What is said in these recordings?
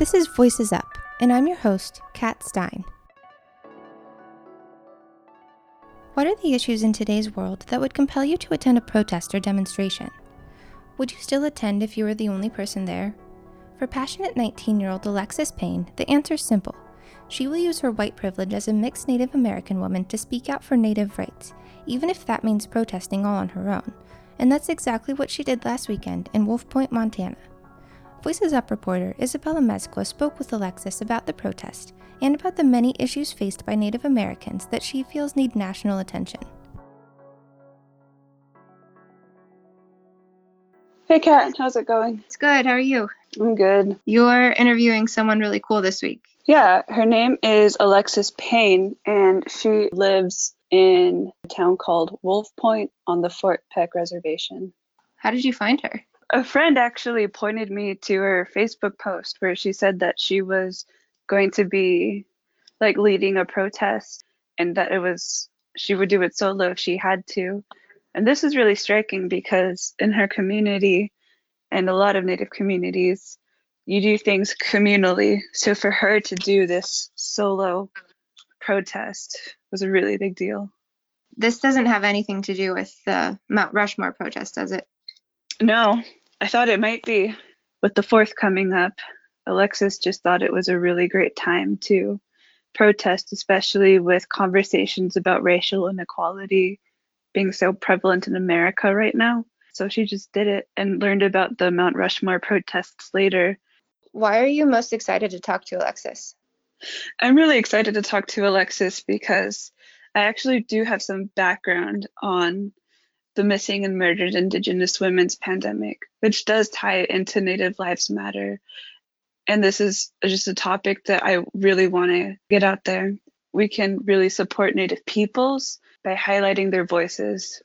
This is Voices Up, and I'm your host, Kat Stein. What are the issues in today's world that would compel you to attend a protest or demonstration? Would you still attend if you were the only person there? For passionate 19 year old Alexis Payne, the answer is simple. She will use her white privilege as a mixed Native American woman to speak out for Native rights, even if that means protesting all on her own. And that's exactly what she did last weekend in Wolf Point, Montana. Voices Up reporter Isabelle Amezcua spoke with Alexis about the protest and about the many issues faced by Native Americans that she feels need national attention. Hey Kat, how's it going? It's good. How are you? I'm good. You're interviewing someone really cool this week. Yeah, her name is Alexis Payne, and she lives in a town called Wolf Point on the Fort Peck Reservation. How did you find her? A friend actually pointed me to her Facebook post where she said that she was going to be like leading a protest and that it was she would do it solo if she had to. And this is really striking because in her community and a lot of native communities, you do things communally. So for her to do this solo protest was a really big deal. This doesn't have anything to do with the Mount Rushmore protest, does it? No, I thought it might be. With the fourth coming up, Alexis just thought it was a really great time to protest, especially with conversations about racial inequality being so prevalent in America right now. So she just did it and learned about the Mount Rushmore protests later. Why are you most excited to talk to Alexis? I'm really excited to talk to Alexis because I actually do have some background on the missing and murdered Indigenous women's pandemic, which does tie into Native Lives Matter. And this is just a topic that I really want to get out there. We can really support Native peoples by highlighting their voices.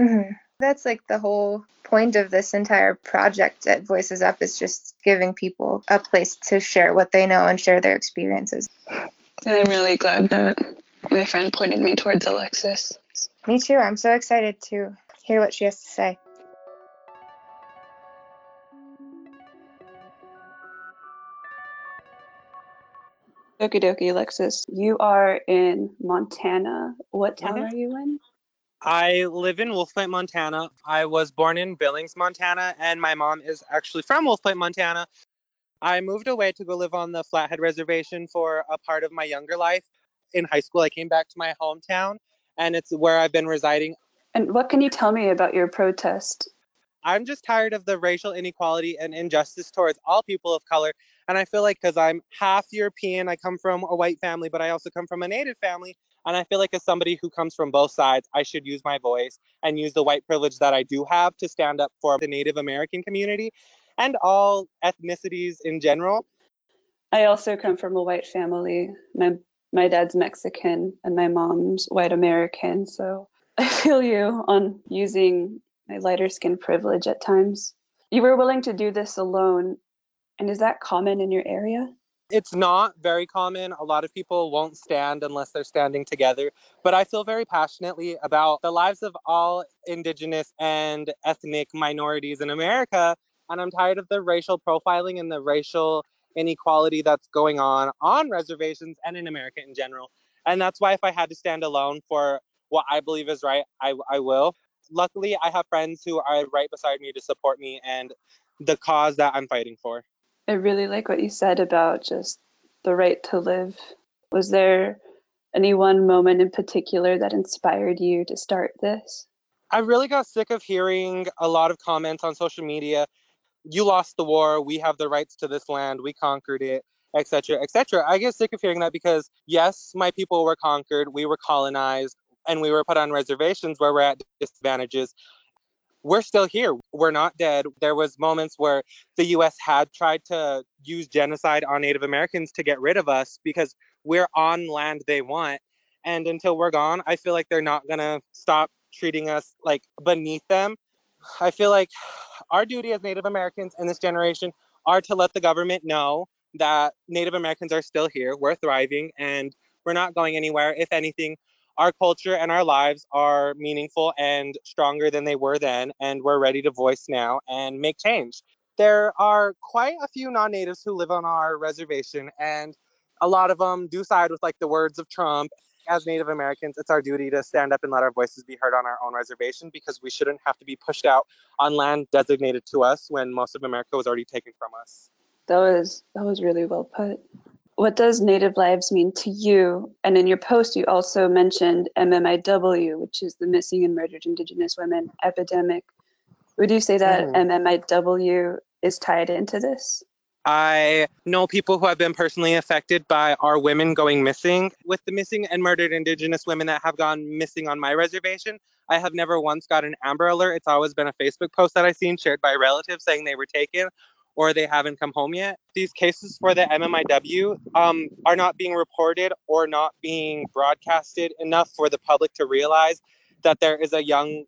Mm-hmm. That's like the whole point of this entire project at Voices Up is just giving people a place to share what they know and share their experiences. And I'm really glad that my friend pointed me towards Alexis. Me too. I'm so excited to hear what she has to say. Okie dokie, Alexis. You are in Montana. What town are you in? I live in Wolf Point, Montana. I was born in Billings, Montana, and my mom is actually from Wolf Point, Montana. I moved away to go live on the Flathead Reservation for a part of my younger life. In high school, I came back to my hometown, and it's where I've been residing. And what can you tell me about your protest? I'm just tired of the racial inequality and injustice towards all people of color. And I feel like because I'm half European, I come from a white family, but I also come from a Native family. And I feel like as somebody who comes from both sides, I should use my voice and use the white privilege that I do have to stand up for the Native American community and all ethnicities in general. I also come from a white family. My my dad's Mexican and my mom's white American, so I feel you on using my lighter skin privilege at times. You were willing to do this alone, and is that common in your area? It's not very common. A lot of people won't stand unless they're standing together. But I feel very passionately about the lives of all Indigenous and ethnic minorities in America. And I'm tired of the racial profiling and the racial inequality that's going on on reservations and in America in general. And that's why, if I had to stand alone for what I believe is right, I, I will. Luckily, I have friends who are right beside me to support me and the cause that I'm fighting for. I really like what you said about just the right to live. Was there any one moment in particular that inspired you to start this? I really got sick of hearing a lot of comments on social media. You lost the war. We have the rights to this land. We conquered it, etc., etc. I get sick of hearing that because yes, my people were conquered. We were colonized, and we were put on reservations where we're at disadvantages. We're still here. We're not dead. There was moments where the U.S. had tried to use genocide on Native Americans to get rid of us because we're on land they want. And until we're gone, I feel like they're not gonna stop treating us like beneath them. I feel like our duty as Native Americans in this generation are to let the government know that Native Americans are still here, we're thriving, and we're not going anywhere. If anything, our culture and our lives are meaningful and stronger than they were then, and we're ready to voice now and make change. there are quite a few non-natives who live on our reservation and a lot of them do side with like the words of Trump. As Native Americans, it's our duty to stand up and let our voices be heard on our own reservation because we shouldn't have to be pushed out on land designated to us when most of America was already taken from us. That was that was really well put. What does Native Lives mean to you? And in your post, you also mentioned MMIW, which is the Missing and Murdered Indigenous Women Epidemic. Would you say that mm. MMIW is tied into this? I know people who have been personally affected by our women going missing. With the missing and murdered Indigenous women that have gone missing on my reservation, I have never once got an Amber Alert. It's always been a Facebook post that I've seen shared by relatives saying they were taken or they haven't come home yet. These cases for the MMIW um, are not being reported or not being broadcasted enough for the public to realize that there is a young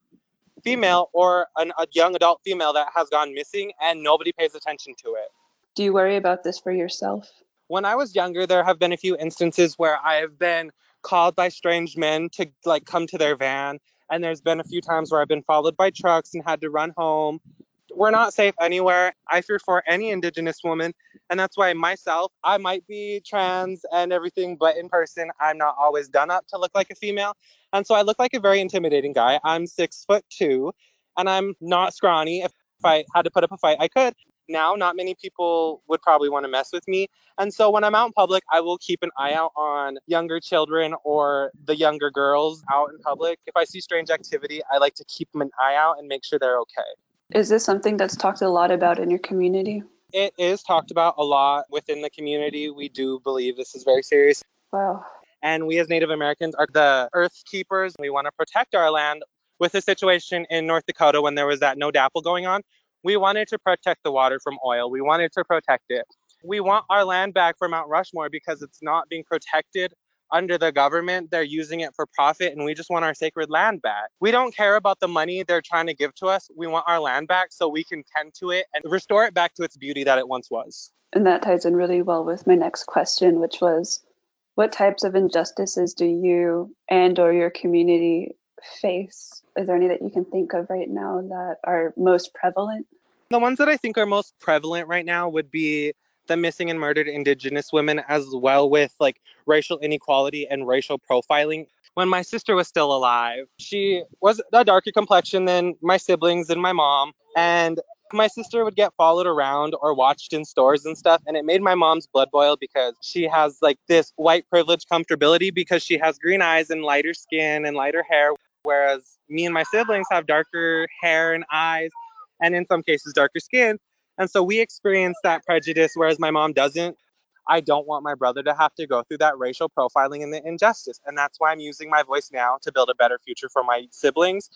female or an, a young adult female that has gone missing and nobody pays attention to it. Do you worry about this for yourself? When I was younger, there have been a few instances where I have been called by strange men to like come to their van and there's been a few times where I've been followed by trucks and had to run home we're not safe anywhere. I fear for any Indigenous woman. And that's why myself, I might be trans and everything, but in person, I'm not always done up to look like a female. And so I look like a very intimidating guy. I'm six foot two and I'm not scrawny. If I had to put up a fight, I could. Now, not many people would probably want to mess with me. And so when I'm out in public, I will keep an eye out on younger children or the younger girls out in public. If I see strange activity, I like to keep them an eye out and make sure they're okay. Is this something that's talked a lot about in your community? It is talked about a lot within the community. We do believe this is very serious. Wow. And we as Native Americans are the earth keepers. We want to protect our land. With the situation in North Dakota when there was that No DAPL going on, we wanted to protect the water from oil. We wanted to protect it. We want our land back for Mount Rushmore because it's not being protected under the government. They're using it for profit, and we just want our sacred land back. We don't care about the money they're trying to give to us. We want our land back so we can tend to it and restore it back to its beauty that it once was. And that ties in really well with my next question, which was what types of injustices do you and or your community face? Is there any that you can think of right now that are most prevalent? The ones that I think are most prevalent right now would be the missing and murdered indigenous women as well with like racial inequality and racial profiling when my sister was still alive she was a darker complexion than my siblings and my mom and my sister would get followed around or watched in stores and stuff and it made my mom's blood boil because she has like this white privilege comfortability because she has green eyes and lighter skin and lighter hair whereas me and my siblings have darker hair and eyes and in some cases darker skin and so we experience that prejudice, whereas my mom doesn't. I don't want my brother to have to go through that racial profiling and the injustice. And that's why I'm using my voice now to build a better future for my siblings.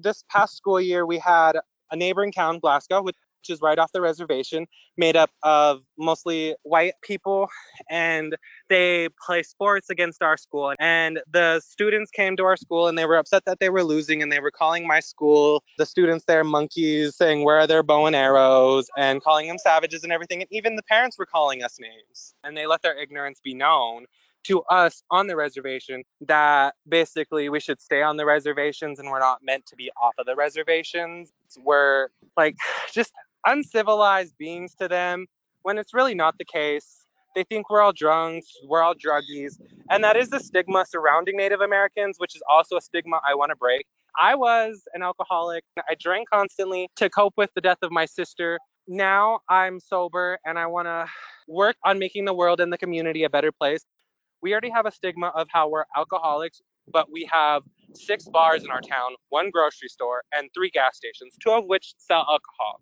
This past school year, we had a neighboring town, Glasgow, which is right off the reservation, made up of mostly white people, and they play sports against our school. And the students came to our school and they were upset that they were losing, and they were calling my school, the students there, monkeys, saying, Where are their bow and arrows? and calling them savages and everything. And even the parents were calling us names, and they let their ignorance be known to us on the reservation that basically we should stay on the reservations and we're not meant to be off of the reservations. We're like just uncivilized beings to them when it's really not the case. They think we're all drunks, we're all druggies. And that is the stigma surrounding Native Americans, which is also a stigma I want to break. I was an alcoholic. I drank constantly to cope with the death of my sister. Now I'm sober and I want to work on making the world and the community a better place. We already have a stigma of how we're alcoholics, but we have six bars in our town, one grocery store, and three gas stations, two of which sell alcohol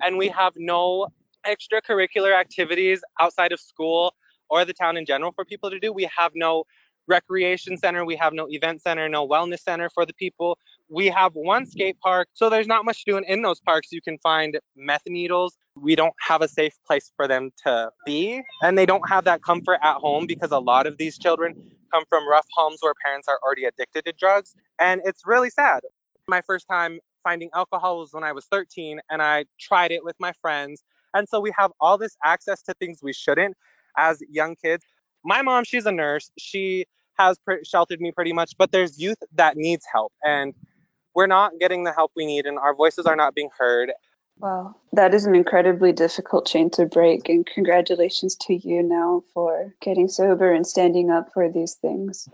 and we have no extracurricular activities outside of school or the town in general for people to do. We have no recreation center, we have no event center, no wellness center for the people. We have one skate park, so there's not much doing in those parks. You can find meth needles. We don't have a safe place for them to be, and they don't have that comfort at home because a lot of these children come from rough homes where parents are already addicted to drugs, and it's really sad. My first time finding alcohol was when I was 13 and I tried it with my friends. And so we have all this access to things we shouldn't as young kids. My mom, she's a nurse. She has pre- sheltered me pretty much, but there's youth that needs help and we're not getting the help we need and our voices are not being heard. Wow, that is an incredibly difficult chain to break, and congratulations to you now for getting sober and standing up for these things.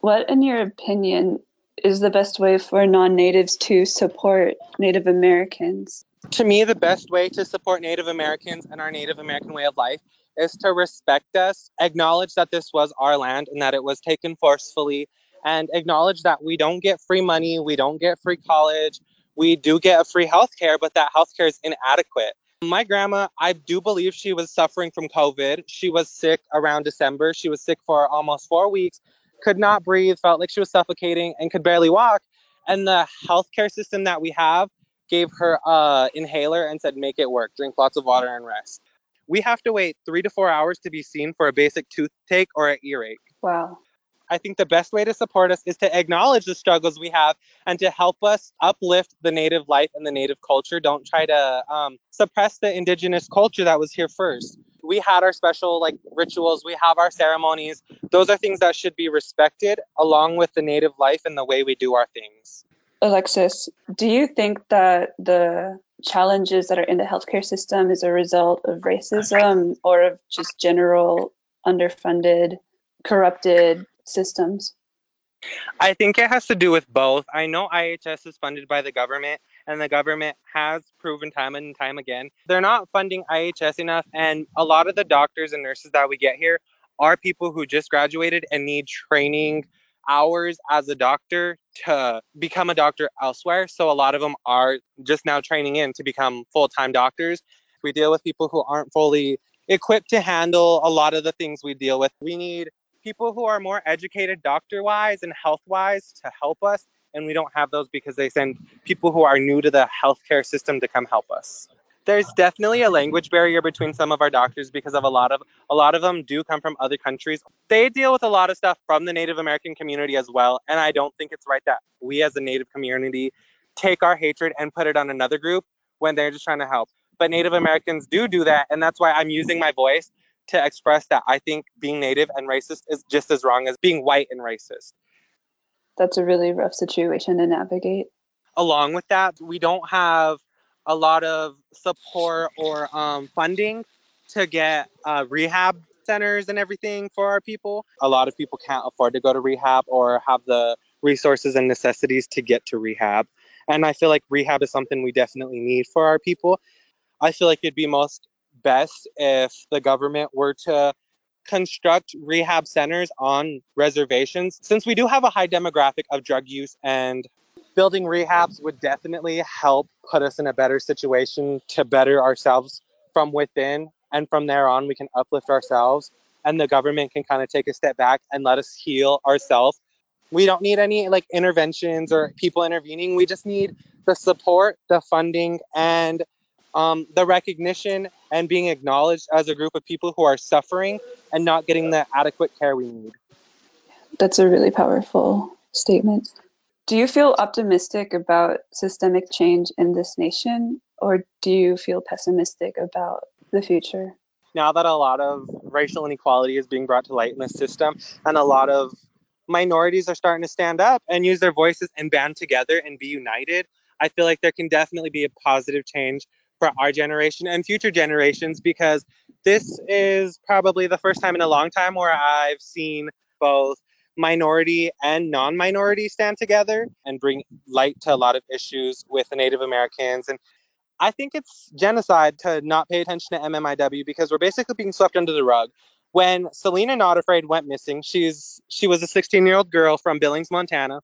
What, in your opinion, is the best way for non natives to support Native Americans? To me, the best way to support Native Americans and our Native American way of life is to respect us, acknowledge that this was our land and that it was taken forcefully, and acknowledge that we don't get free money, we don't get free college, we do get a free health care, but that health care is inadequate. My grandma, I do believe she was suffering from COVID. She was sick around December. She was sick for almost four weeks, could not breathe, felt like she was suffocating, and could barely walk. And the healthcare system that we have gave her a inhaler and said, make it work, drink lots of water and rest. We have to wait three to four hours to be seen for a basic toothache or an earache. Wow. I think the best way to support us is to acknowledge the struggles we have and to help us uplift the native life and the native culture. Don't try to um, suppress the indigenous culture that was here first. We had our special like rituals, we have our ceremonies. Those are things that should be respected along with the native life and the way we do our things. Alexis, do you think that the challenges that are in the healthcare system is a result of racism or of just general underfunded, corrupted systems? I think it has to do with both. I know IHS is funded by the government, and the government has proven time and time again they're not funding IHS enough. And a lot of the doctors and nurses that we get here are people who just graduated and need training hours as a doctor to become a doctor elsewhere. So a lot of them are just now training in to become full time doctors. We deal with people who aren't fully equipped to handle a lot of the things we deal with. We need people who are more educated doctor wise and health wise to help us. And we don't have those because they send people who are new to the healthcare system to come help us. There's definitely a language barrier between some of our doctors because of a lot of a lot of them do come from other countries. They deal with a lot of stuff from the Native American community as well, and I don't think it's right that we as a Native community take our hatred and put it on another group when they're just trying to help. But Native Americans do do that, and that's why I'm using my voice to express that I think being Native and racist is just as wrong as being white and racist. That's a really rough situation to navigate. Along with that, we don't have a lot of support or um, funding to get uh, rehab centers and everything for our people. A lot of people can't afford to go to rehab or have the resources and necessities to get to rehab. And I feel like rehab is something we definitely need for our people. I feel like it'd be most best if the government were to construct rehab centers on reservations. Since we do have a high demographic of drug use and building rehabs would definitely help put us in a better situation to better ourselves from within and from there on we can uplift ourselves and the government can kind of take a step back and let us heal ourselves. We don't need any like interventions or people intervening. We just need the support the funding and um, the recognition and being acknowledged as a group of people who are suffering and not getting the adequate care we need. That's a really powerful statement. Do you feel optimistic about systemic change in this nation, or do you feel pessimistic about the future? Now that a lot of racial inequality is being brought to light in the system, and a lot of minorities are starting to stand up and use their voices and band together and be united, I feel like there can definitely be a positive change for our generation and future generations because this is probably the first time in a long time where I've seen both minority and non minority stand together and bring light to a lot of issues with the Native Americans. And I think it's genocide to not pay attention to MMIW because we're basically being swept under the rug. When Selena Not Afraid went missing, she's she was a 16 year old girl from Billings, Montana.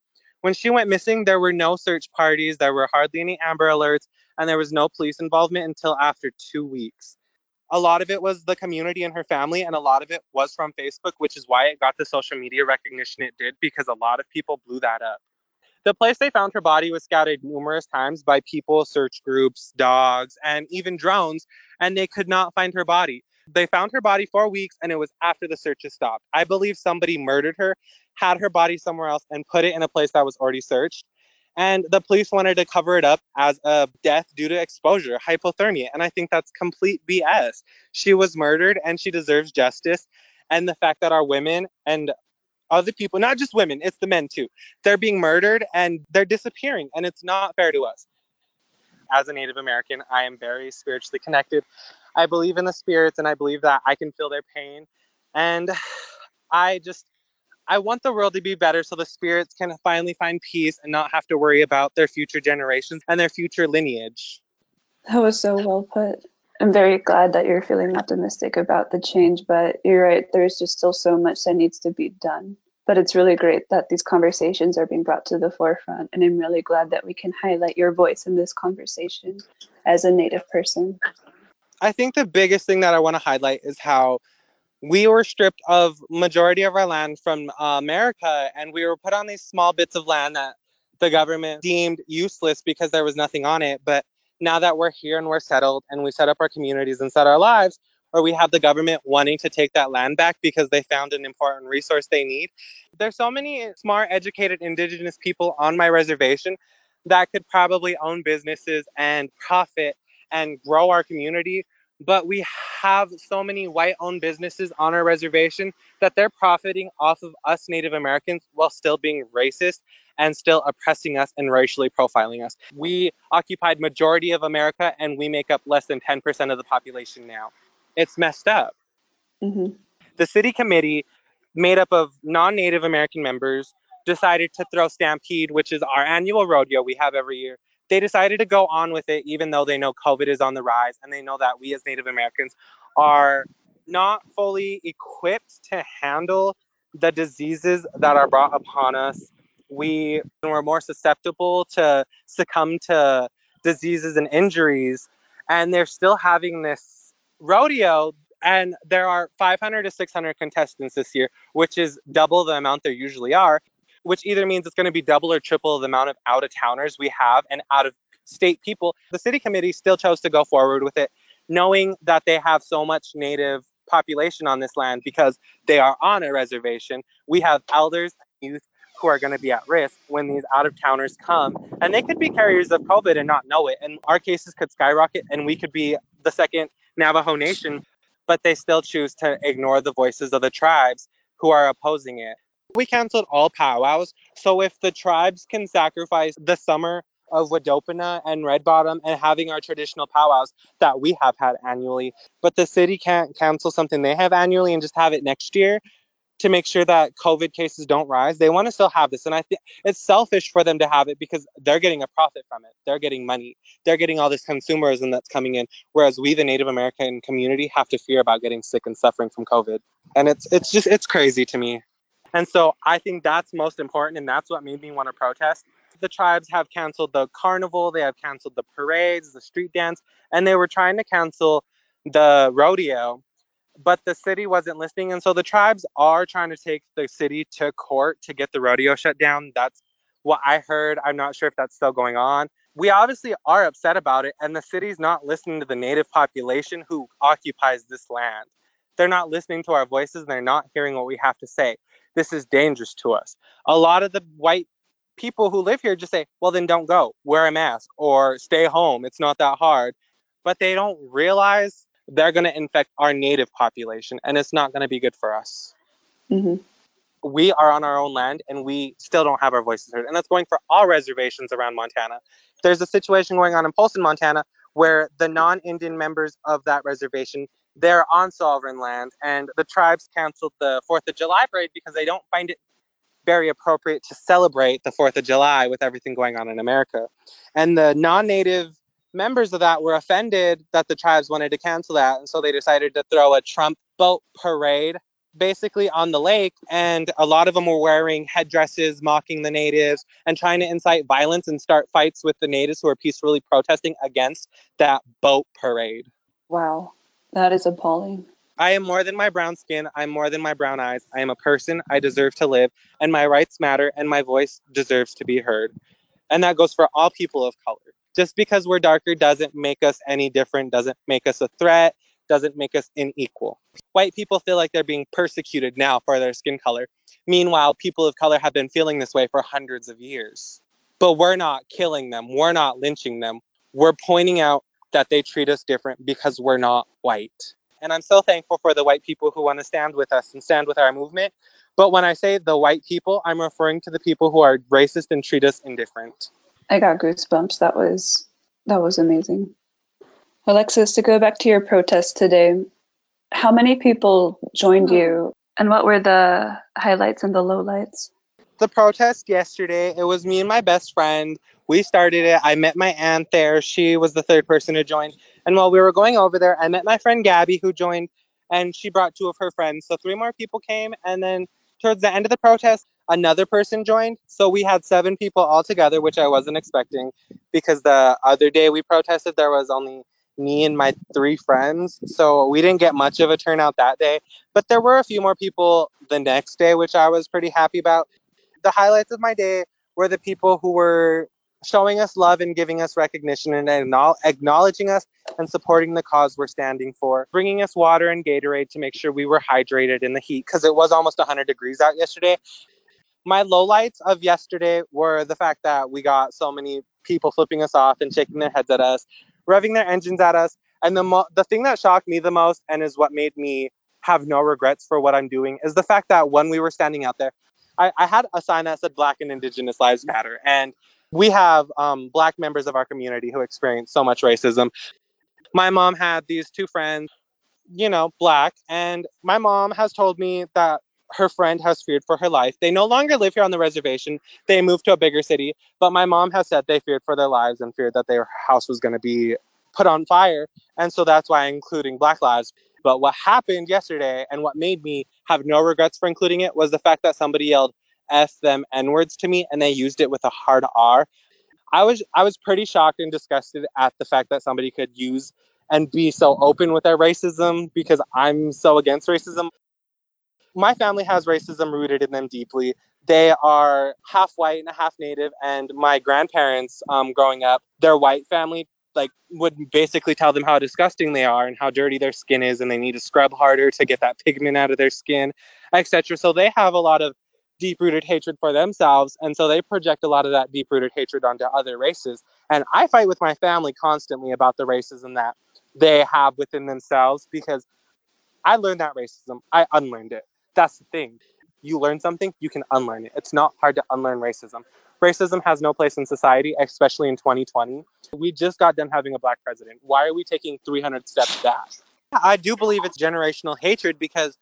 When she went missing, there were no search parties, there were hardly any Amber Alerts, and there was no police involvement until after two weeks. A lot of it was the community and her family, and a lot of it was from Facebook, which is why it got the social media recognition it did because a lot of people blew that up. The place they found her body was scouted numerous times by people, search groups, dogs, and even drones, and they could not find her body. They found her body four weeks, and it was after the searches stopped. I believe somebody murdered her, had her body somewhere else, and put it in a place that was already searched and the police wanted to cover it up as a death due to exposure, hypothermia. And I think that's complete BS. She was murdered and she deserves justice. And the fact that our women and other people, not just women, it's the men too, they're being murdered and they're disappearing, and it's not fair to us. As a Native American, I am very spiritually connected. I believe in the spirits and I believe that I can feel their pain. And I just I want the world to be better so the spirits can finally find peace and not have to worry about their future generations and their future lineage. That was so well put. I'm very glad that you're feeling optimistic about the change, but you're right, there's just still so much that needs to be done. But it's really great that these conversations are being brought to the forefront, and I'm really glad that we can highlight your voice in this conversation as a Native person. I think the biggest thing that I want to highlight is how we were stripped of majority of our land from uh, America, and we were put on these small bits of land that the government deemed useless because there was nothing on it. But now that we're here and we're settled and we set up our communities and set our lives, or we have the government wanting to take that land back because they found an important resource they need. There's so many smart, educated indigenous people on my reservation that could probably own businesses and profit and grow our community but we have so many white owned businesses on our reservation that they're profiting off of us Native Americans while still being racist and still oppressing us and racially profiling us. We occupied majority of America and we make up less than 10% of the population now. It's messed up. Mm-hmm. The city committee, made up of non-Native American members, decided to throw Stampede, which is our annual rodeo we have every year, they decided to go on with it, even though they know COVID is on the rise and they know that we as Native Americans are not fully equipped to handle the diseases that are brought upon us. We were more susceptible to succumb to diseases and injuries, and they're still having this rodeo. And there are 500 to 600 contestants this year, which is double the amount there usually are which either means it's going to be double or triple the amount of out of towners we have and out of state people. The city committee still chose to go forward with it, knowing that they have so much native population on this land because they are on a reservation. We have elders and youth who are going to be at risk when these out of towners come and they could be carriers of COVID and not know it. And our cases could skyrocket and we could be the second Navajo nation, but they still choose to ignore the voices of the tribes who are opposing it. We canceled all powwows. So if the tribes can sacrifice the summer of Wadopana and Red Bottom and having our traditional powwows that we have had annually, but the city can't cancel something they have annually and just have it next year to make sure that COVID cases don't rise. They want to still have this. And I think it's selfish for them to have it because they're getting a profit from it. They're getting money. They're getting all this consumerism that's coming in. Whereas we, the Native American community, have to fear about getting sick and suffering from COVID. And it's it's just it's crazy to me. And so I think that's most important, and that's what made me want to protest. The tribes have canceled the carnival, they have canceled the parades, the street dance, and they were trying to cancel the rodeo, but the city wasn't listening. And so the tribes are trying to take the city to court to get the rodeo shut down. That's what I heard. I'm not sure if that's still going on. We obviously are upset about it, and the city's not listening to the native population who occupies this land. They're not listening to our voices and they're not hearing what we have to say this is dangerous to us. A lot of the white people who live here just say, well, then don't go, wear a mask, or stay home. It's not that hard. But they don't realize they're going to infect our native population, and it's not going to be good for us. Mm-hmm. We are on our own land, and we still don't have our voices heard. And that's going for all reservations around Montana. There's a situation going on in Polson, Montana, where the non Indian members of that reservation they're on sovereign land, and the tribes canceled the Fourth of July parade because they don't find it very appropriate to celebrate the Fourth of July with everything going on in America. And the non-native members of that were offended that the tribes wanted to cancel that, and so they decided to throw a Trump boat parade basically on the lake and a lot of them were wearing headdresses mocking the natives and trying to incite violence and start fights with the natives who are peacefully protesting against that boat parade wow that is appalling. I am more than my brown skin. I'm more than my brown eyes. I am a person. I deserve to live, and my rights matter, and my voice deserves to be heard. And that goes for all people of color. Just because we're darker doesn't make us any different, doesn't make us a threat, doesn't make us unequal. White people feel like they're being persecuted now for their skin color. Meanwhile, people of color have been feeling this way for hundreds of years. But we're not killing them, we're not lynching them. We're pointing out that they treat us different because we're not white. And I'm so thankful for the white people who want to stand with us and stand with our movement. But when I say the white people, I'm referring to the people who are racist and treat us indifferent. I got goosebumps. That was That was amazing. Alexis, to go back to your protest today, how many people joined hmm. you and what were the highlights and the lowlights? The protest yesterday, it was me and my best friend. We started it. I met my aunt there. She was the third person to join. And while we were going over there, I met my friend Gabby who joined and she brought two of her friends. So three more people came and then towards the end of the protest, another person joined. So we had seven people all together, which I wasn't expecting because the other day we protested, there was only me and my three friends. So we didn't get much of a turnout that day. But there were a few more people the next day, which I was pretty happy about. The highlights of my day were the people who were showing us love and giving us recognition and acknowledging us and supporting the cause we're standing for, bringing us water and Gatorade to make sure we were hydrated in the heat because it was almost 100 degrees out yesterday. My lowlights of yesterday were the fact that we got so many people flipping us off and shaking their heads at us, revving their engines at us. And the mo- the thing that shocked me the most and is what made me have no regrets for what I'm doing is the fact that when we were standing out there, I, I had a sign that said Black and Indigenous Lives Matter. And we have um, Black members of our community who experience so much racism. My mom had these two friends, you know, Black, and my mom has told me that her friend has feared for her life. They no longer live here on the reservation. They moved to a bigger city, but my mom has said they feared for their lives and feared that their house was going to be put on fire. And so that's why including Black Lives. But what happened yesterday and what made me have no regrets for including it was the fact that somebody yelled F them N words to me and they used it with a hard R. I was I was pretty shocked and disgusted at the fact that somebody could use and be so open with their racism because I'm so against racism my family has racism rooted in them deeply. They are half white and half native, and my grandparents, um, growing up, their white family like would basically tell them how disgusting they are and how dirty their skin is, and they need to scrub harder to get that pigment out of their skin, etc. So they have a lot of deep-rooted hatred for themselves, and so they project a lot of that deep-rooted hatred onto other races. And I fight with my family constantly about the racism that they have within themselves because I learned that racism. I unlearned it that's the thing. You learn something, you can unlearn it. It's not hard to unlearn racism. Racism has no place in society, especially in 2020. We just got done having a black president. Why are we taking 300 steps back? I do believe it's generational hatred because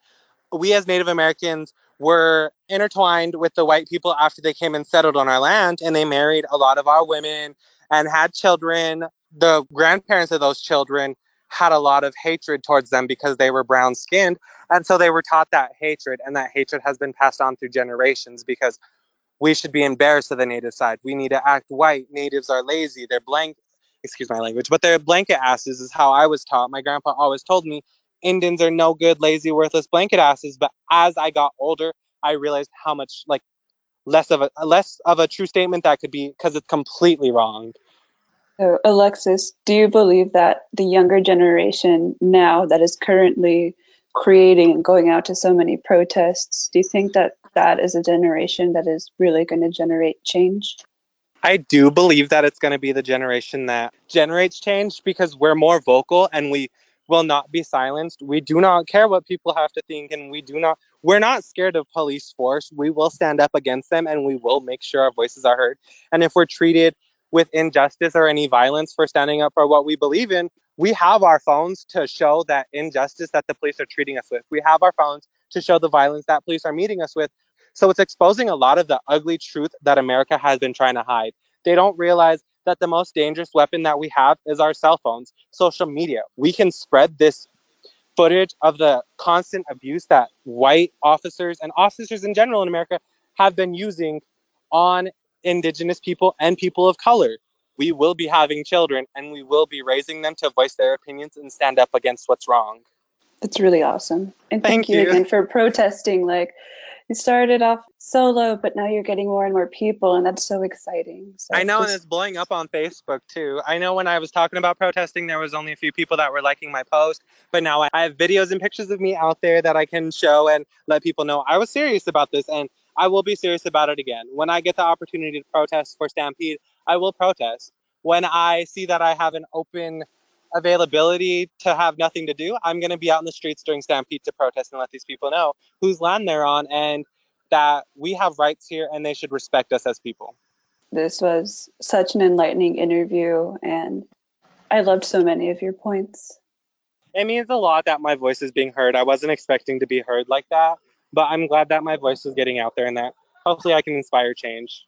we as Native Americans were intertwined with the white people after they came and settled on our land and they married a lot of our women and had children. The grandparents of those children had a lot of hatred towards them because they were brown skinned. And so they were taught that hatred, and that hatred has been passed on through generations because we should be embarrassed of the native side. We need to act white. Natives are lazy. They're blank, excuse my language, but they're blanket asses, is how I was taught. My grandpa always told me Indians are no good, lazy, worthless blanket asses. But as I got older, I realized how much like less of a less of a true statement that could be because it's completely wrong. So, Alexis, do you believe that the younger generation now that is currently creating and going out to so many protests, do you think that that is a generation that is really going to generate change? I do believe that it's going to be the generation that generates change because we're more vocal and we will not be silenced. We do not care what people have to think and we do not we're not scared of police force. We will stand up against them and we will make sure our voices are heard. And if we're treated with injustice or any violence for standing up for what we believe in, we have our phones to show that injustice that the police are treating us with. We have our phones to show the violence that police are meeting us with. So it's exposing a lot of the ugly truth that America has been trying to hide. They don't realize that the most dangerous weapon that we have is our cell phones, social media. We can spread this footage of the constant abuse that white officers and officers in general in America have been using on indigenous people and people of color. We will be having children and we will be raising them to voice their opinions and stand up against what's wrong. That's really awesome. And thank, thank you, you again for protesting. Like you started off solo, but now you're getting more and more people, and that's so exciting. So I know, just... and it's blowing up on Facebook too. I know when I was talking about protesting, there was only a few people that were liking my post, but now I have videos and pictures of me out there that I can show and let people know I was serious about this, and I will be serious about it again. When I get the opportunity to protest for Stampede, I will protest. When I see that I have an open availability to have nothing to do, I'm going to be out in the streets during Stampede to protest and let these people know whose land they're on and that we have rights here and they should respect us as people. This was such an enlightening interview, and I loved so many of your points. It means a lot that my voice is being heard. I wasn't expecting to be heard like that, but I'm glad that my voice is getting out there and that hopefully I can inspire change.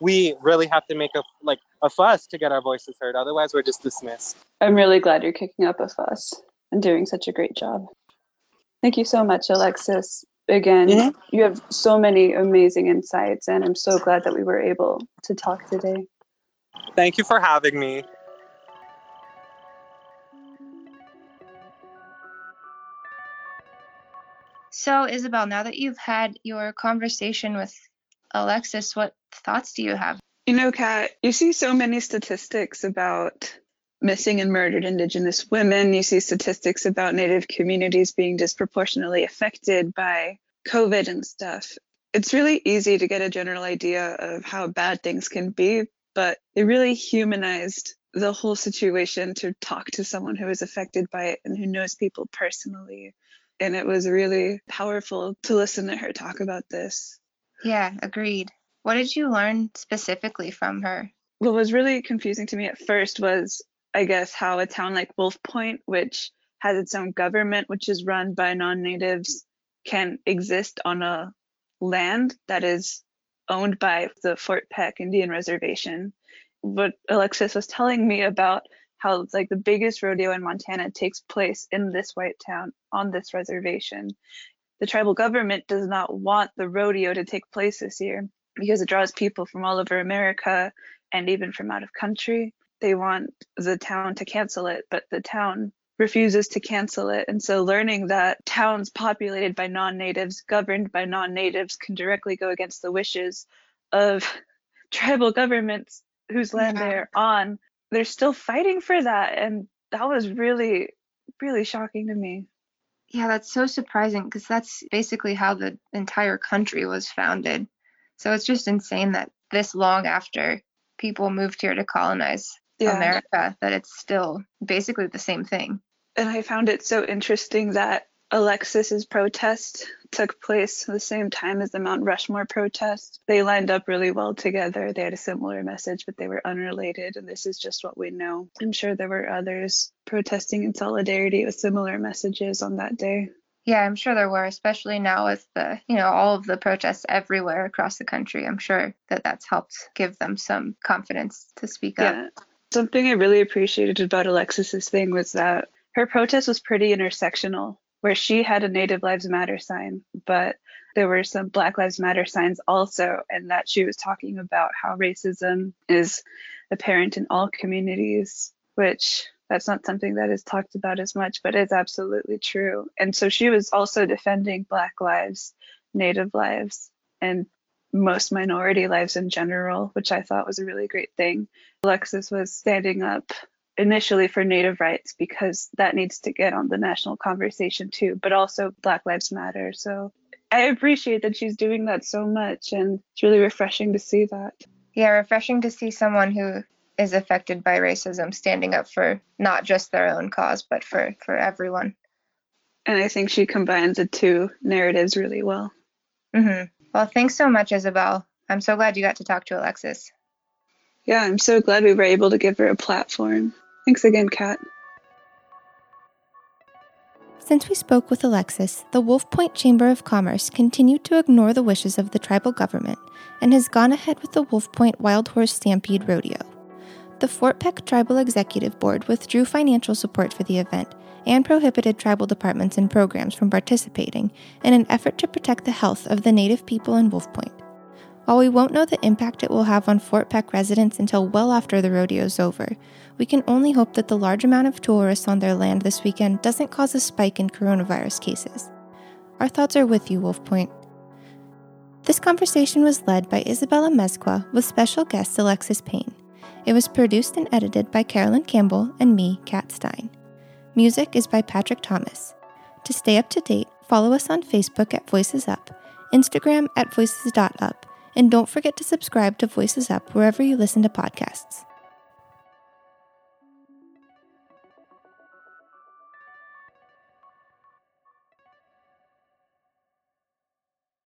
We really have to make a like a fuss to get our voices heard. Otherwise, we're just dismissed. I'm really glad you're kicking up a fuss and doing such a great job. Thank you so much, Alexis. Again, mm-hmm. you have so many amazing insights, and I'm so glad that we were able to talk today. Thank you for having me. So, Isabelle, now that you've had your conversation with Alexis, what thoughts do you have? You know, Kat, you see so many statistics about missing and murdered Indigenous women. You see statistics about Native communities being disproportionately affected by COVID and stuff. It's really easy to get a general idea of how bad things can be, but it really humanized the whole situation to talk to someone who is affected by it and who knows people personally. And it was really powerful to listen to her talk about this. Yeah, agreed. What did you learn specifically from her? What was really confusing to me at first was I guess, how a town like Wolf Point, which has its own government, which is run by non natives, can exist on a land that is owned by the Fort Peck Indian Reservation. What Alexis was telling me about how like the biggest rodeo in Montana takes place in this white town on this reservation. The tribal government does not want the rodeo to take place this year because it draws people from all over America and even from out of country they want the town to cancel it, but the town refuses to cancel it. And so learning that towns populated by non natives, governed by non natives, can directly go against the wishes of tribal governments whose land yeah. they're on, they're still fighting for that. And that was really, really shocking to me. Yeah, that's so surprising because that's basically how the entire country was founded. So it's just insane that this long after people moved here to colonize yeah. America that it's still basically the same thing. And I found it so interesting that Alexis's protest took place the same time as the Mount Rushmore protest. They lined up really well together. They had a similar message, but they were unrelated. And this is just what we know. I'm sure there were others protesting in solidarity with similar messages on that day. Yeah, I'm sure there were, especially now with the, you know, all of the protests everywhere across the country. I'm sure that that's helped give them some confidence to speak yeah. up. Something I really appreciated about Alexis's thing was that her protest was pretty intersectional, where she had a Native Lives Matter sign, but there were some Black Lives Matter signs also, and that she was talking about how racism is apparent in all communities, which that's not something that is talked about as much, but it's absolutely true. And so she was also defending Black lives, Native lives, and most minority lives in general, which I thought was a really great thing. Alexis was standing up initially for Native rights because that needs to get on the national conversation too, but also Black Lives Matter. So I appreciate that she's doing that so much, and it's really refreshing to see that. Yeah, refreshing to see someone who is affected by racism standing up for not just their own cause, but for, for everyone. And I think she combines the two narratives really well. Mm-hmm. Well, thanks so much, Isabelle. I'm so glad you got to talk to Alexis. Yeah, I'm so glad we were able to give her a platform. Thanks again, Kat. Since we spoke with Alexis, the Wolf Point Chamber of Commerce continued to ignore the wishes of the tribal government and has gone ahead with the Wolf Point Wild Horse Stampede Rodeo. The Fort Peck Tribal Executive Board withdrew financial support for the event and prohibited tribal departments and programs from participating in an effort to protect the health of the native people in Wolf Point. While we won't know the impact it will have on Fort Peck residents until well after the rodeo is over, we can only hope that the large amount of tourists on their land this weekend doesn't cause a spike in coronavirus cases. Our thoughts are with you, Wolf Point. This conversation was led by Isabelle Amezcua with special guest Alexis Payne. It was produced and edited by Carolyn Campbell and me, Kat Stein. Music is by Patrick Thomas. To stay up to date, follow us on Facebook at Voices Up, Instagram at voices.up, and don't forget to subscribe to Voices Up wherever you listen to podcasts.